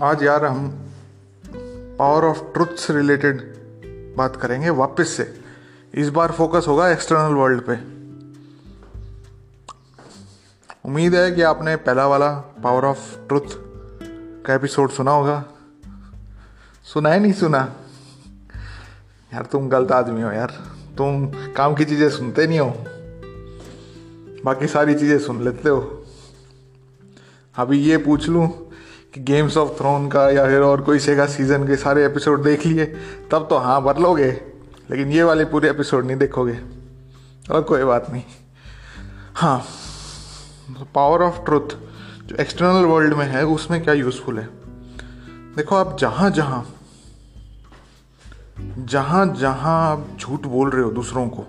आज यार हम पावर ऑफ़ ट्रुथ से रिलेटेड बात करेंगे वापस से। इस बार फोकस होगा एक्सटर्नल वर्ल्ड पे। उम्मीद है कि आपने पहला वाला पावर ऑफ़ ट्रुथ का एपिसोड सुना होगा। सुना है नहीं सुना? यार तुम गलत आदमी हो यार। तुम काम की चीज़ें सुनते नहीं हो। बाकी सारी चीज़ें सुन लेते हो। अभी ये पूछ लूँ कि गेम्स ऑफ़ थ्रोन का या फिर और कोई सेगा सीज़न के सारे एपिसोड देख लिए, तब तो हाँ भर लोगे लेकिन ये वाले पूरे एपिसोड नहीं देखोगे। और कोई बात नहीं। हाँ पावर ऑफ़ ट्रुथ जो एक्सटर्नल वर्ल्ड में है, उसमें क्या यूज़फुल है? देखो आप जहाँ जहाँ जहाँ जहाँ आप झूठ बोल रहे हो दूसरों को,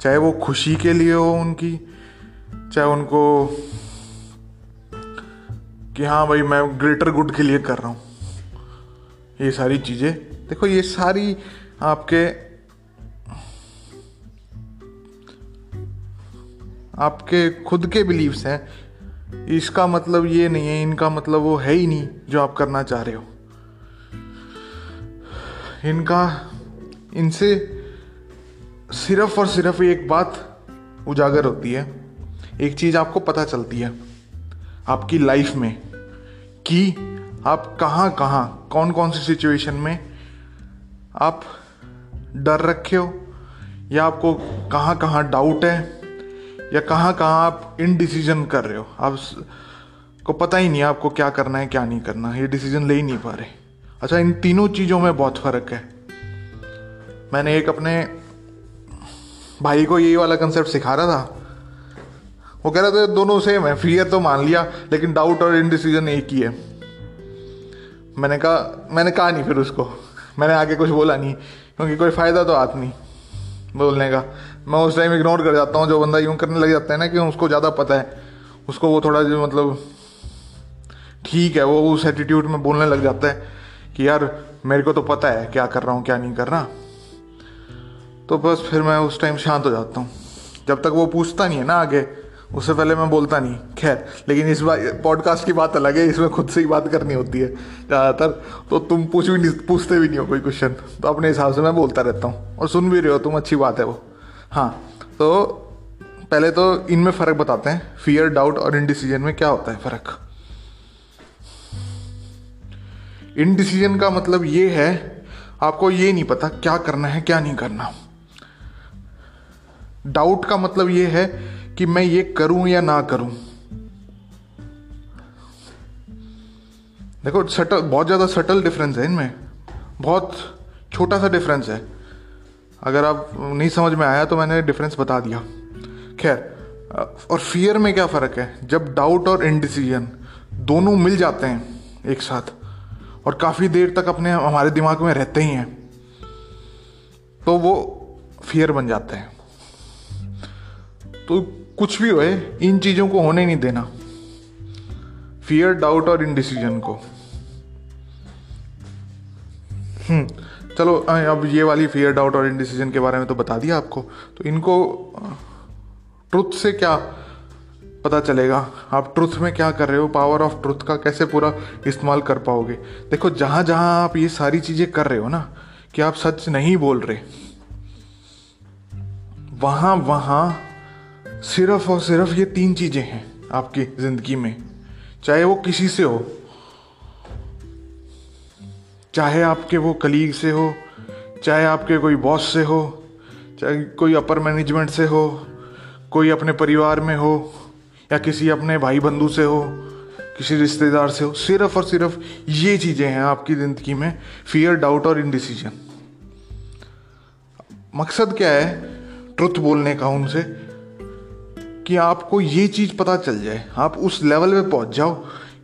चाहे वो खुशी के लिए हो उनकी, चाहे उनको कि हाँ भाई, मैं ग्रेटर गुड के लिए कर रहा हूँ। ये सारी चीज़ें। देखो, ये सारी आपके आपके खुद के बिलीव्स हैं। इसका मतलब ये नहीं है, इनका मतलब वो है ही नहीं जो आप करना चाह रहे हो। इनका, इनसे सिर्फ़ और सिर्फ़ एक बात उजागर होती है। एक चीज़ आपको पता चलती है, आपकी लाइफ में। कि आप कहाँ कहाँ कौन कौन सी सिचुएशन में आप डर रखे हो, या आपको कहाँ कहाँ डाउट है, या कहाँ कहाँ आप इन डिसीज़न कर रहे हो। आप को पता ही नहीं आपको क्या करना है, क्या नहीं करना ये डिसीज़न ले ही नहीं पा रहे। अच्छा इन तीनों चीज़ों में बहुत फ़र्क है। मैंने एक अपने भाई को यही वाला कंसेप्ट सिखा रहा था। वो कह रहे थे, दोनों सेम है फियर तो मान लिया, लेकिन डाउट और इनडिसीजन एक ही है. मैंने कहा मैंने कहा नहीं फिर उसको। मैंने आगे कुछ बोला नहीं, क्योंकि कोई फ़ायदा तो आता नहीं, बोलने का। मैं उस टाइम इग्नोर कर जाता हूँ, जो बंदा यूँ करने लग जाता है ना कि उसको ज़्यादा पता है, उसको वो थोड़ा जो मतलब ठीक है, वो उस एटीट्यूड में बोलने लग जाता है कि यार, मेरे को तो पता है क्या कर रहा हूँ, क्या नहीं कर रहा। तो बस फिर मैं उस टाइम शांत हो जाता हूँ। जब तक वो पूछता नहीं है ना आगे उससे पहले मैं बोलता नहीं। खैर, लेकिन इस बार पॉडकास्ट की बात अलग है, इसमें खुद से ही बात करनी होती है ज़्यादातर। तो तुम पूछ भी नहीं, पूछते भी नहीं हो कोई क्वेश्चन तो अपने हिसाब से मैं बोलता रहता हूँ और सुन भी रहे हो, तुम अच्छी बात है वो। हाँ तो पहले तो इनमें फ़र्क बताते हैं। फियर डाउट और इनडिसीजन में क्या होता है फ़र्क? इनडिसीजन का मतलब ये है, आपको ये नहीं पता क्या करना है, क्या नहीं करना। डाउट का मतलब ये है कि मैं ये करूँ या ना करूँ। देखो सटल बहुत ज़्यादा सटल डिफरेंस है इनमें। बहुत छोटा सा डिफरेंस है। अगर आप नहीं समझ में आया तो मैंने डिफरेंस बता दिया। खैर, और फियर में क्या फ़र्क है? जब डाउट और इनडिसीजन दोनों मिल जाते हैं एक साथ, और काफ़ी देर तक अपने, हमारे दिमाग में रहते ही हैं तो वो फियर बन जाते हैं। तो कुछ भी होए, इन चीज़ों को होने नहीं देना। फियर डाउट और इनडिसीजन को। हम्म चलो अब ये वाली फियर डाउट और इनडिसीजन के बारे में तो बता दिया आपको। तो इनको ट्रुथ से क्या पता चलेगा? आप ट्रुथ में क्या कर रहे हो? पावर ऑफ़ ट्रुथ का कैसे पूरा इस्तेमाल कर पाओगे? देखो जहाँ जहाँ आप ये सारी चीज़ें कर रहे हो ना, कि आप सच नहीं बोल रहे वहाँ वहाँ सिर्फ़ और सिर्फ़ ये तीन चीज़ें हैं आपकी ज़िंदगी में। चाहे वो किसी से हो, चाहे आपके वो कलीग से हो, चाहे आपके कोई बॉस से हो, चाहे कोई अपर मैनेजमेंट से हो, कोई अपने परिवार में हो, या किसी अपने भाई बंधु से हो, किसी रिश्तेदार से हो, सिर्फ़ और सिर्फ़ ये चीज़ें हैं आपकी ज़िंदगी में फियर डाउट और इनडिसीजन मकसद क्या है? ट्रुथ बोलने का उनसे। कि आपको ये चीज़ पता चल जाए। आप उस लेवल पे पहुँच जाओ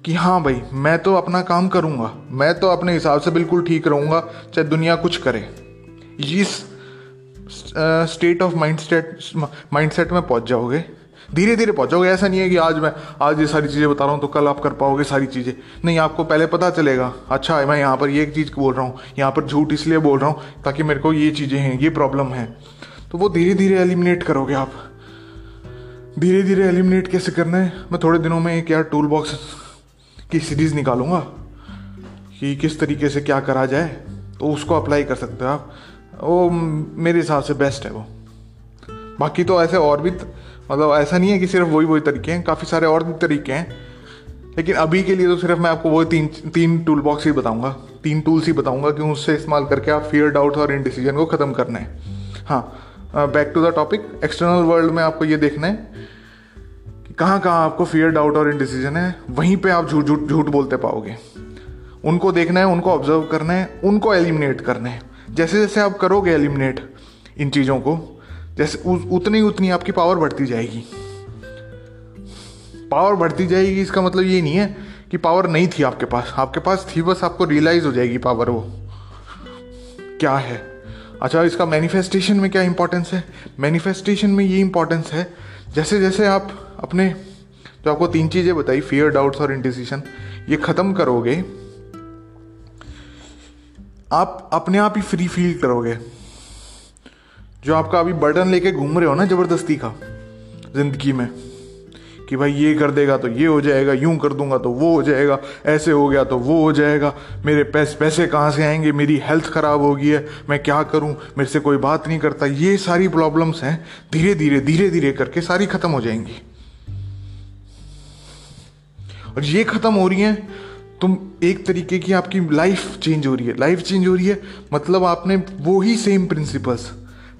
कि हाँ भाई, मैं तो अपना काम करूँगा। मैं तो अपने हिसाब से बिल्कुल ठीक रहूँगा, चाहे दुनिया कुछ करे। इस state of mind set mind set में पहुँच जाओगे। धीरे धीरे पहुँचोगे ऐसा नहीं है कि आज मैं, आज ये सारी चीज़ें बता रहा हूँ तो कल आप कर पाओगे सारी चीज़ें। नहीं, आपको पहले पता चलेगा अच्छा मैं यहाँ पर ये एक चीज़ बोल रहा हूँ, यहाँ पर झूठ इसलिए बोल रहा हूँ ताकि मेरे को ये चीज़ें हैं, ये प्रॉब्लम है। तो वो धीरे धीरे एलिमिनेट करोगे आप। धीरे धीरे एलिमिनेट कैसे करना है? मैं थोड़े दिनों में एक यार टूल बॉक्स की सीरीज़ निकालूँगा कि किस तरीके से क्या करा जाए। तो उसको अप्लाई कर सकते हो आप। वो मेरे हिसाब से बेस्ट है वो। बाकी तो ऐसे और भी मतलब ऐसा नहीं है कि सिर्फ़ वही वही तरीके हैं। काफ़ी सारे और भी तरीके हैं। लेकिन अभी के लिए तो सिर्फ़ मैं आपको वही तीन तीन टूल बॉक्स ही बताऊँगा। तीन टूल्स ही बताऊँगा कि उससे इस्तेमाल करके आप फियर डाउट और इनडिसीजन को ख़त्म करना है। हाँ back to the topic external world में आपको ये देखना है कि कहाँ कहाँ आपको फियर डाउट और इनडिसीजन है। वहीं पे आप झूठ झूठ झूठ बोलते पाओगे। उनको देखना है, उनको ऑब्ज़र्व करना है, उनको एलिमिनेट करना है। जैसे जैसे आप करोगे एलिमिनेट इन चीज़ों को, जैसे उतनी उतनी आपकी पावर बढ़ती जाएगी। पावर बढ़ती जाएगी, इसका मतलब ये नहीं है कि पावर नहीं थी आपके पास। आपके पास थी, बस आपको रियलाइज़ हो जाएगी पावर वो। क्या है? अच्छा इसका मैनिफेस्टेशन में क्या इंपॉर्टेंस है? मैनिफेस्टेशन में ये इंपॉर्टेंस है जैसे जैसे आप अपने, जो आपको तीन चीज़ें बताई फियर डाउट्स और इंडिसीशन ये ख़त्म करोगे, आप अपने आप ही फ्री फील करोगे। जो आपका अभी बर्डन लेके घूम रहे हो ना, ज़बरदस्ती का, ज़िंदगी में कि भाई ये कर देगा तो ये हो जाएगा, यूँ कर दूँगा तो वो हो जाएगा, ऐसे हो गया तो वो हो जाएगा। मेरे पैसे पैसे कहाँ से आएँगे? मेरी हेल्थ ख़राब हो गई है, मैं क्या करूँ? मेरे से कोई बात नहीं करता। ये सारी प्रॉब्लम्स हैं धीरे धीरे धीरे धीरे करके सारी ख़त्म हो जाएँगी। और ये ख़त्म हो रही हैं, तुम एक तरीके की आपकी लाइफ चेंज हो रही है। लाइफ चेंज हो रही है मतलब आपने वो ही सेम प्रिंसिपल्स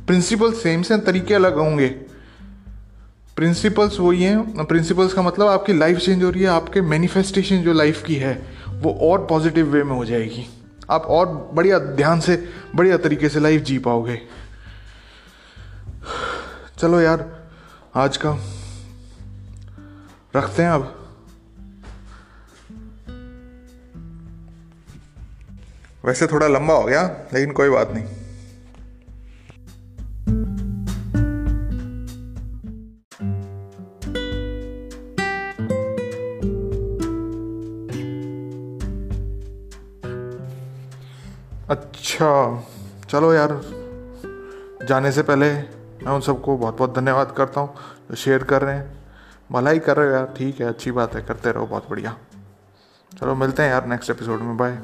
प्रिंसिपल सेम से तरीके अलग होंगे। प्रिंसिपल्स वही हैं प्रिंसिपल्स का मतलब आपकी लाइफ चेंज हो रही है, आपके मैनिफेस्टेशन जो लाइफ की है, वो और पॉजिटिव वे में हो जाएगी। आप और बढ़िया ध्यान से, बढ़िया तरीके से लाइफ जी पाओगे। चलो यार, आज का रखते हैं अब। वैसे थोड़ा लंबा हो गया, लेकिन कोई बात नहीं। अच्छा चलो यार। जाने से पहले मैं उन सबको बहुत बहुत धन्यवाद करता हूँ जो शेयर कर रहे हैं। भला ही कर रहे हो यार, ठीक है, अच्छी बात है, करते रहो, बहुत बढ़िया। चलो मिलते हैं यार नेक्स्ट एपिसोड में बाय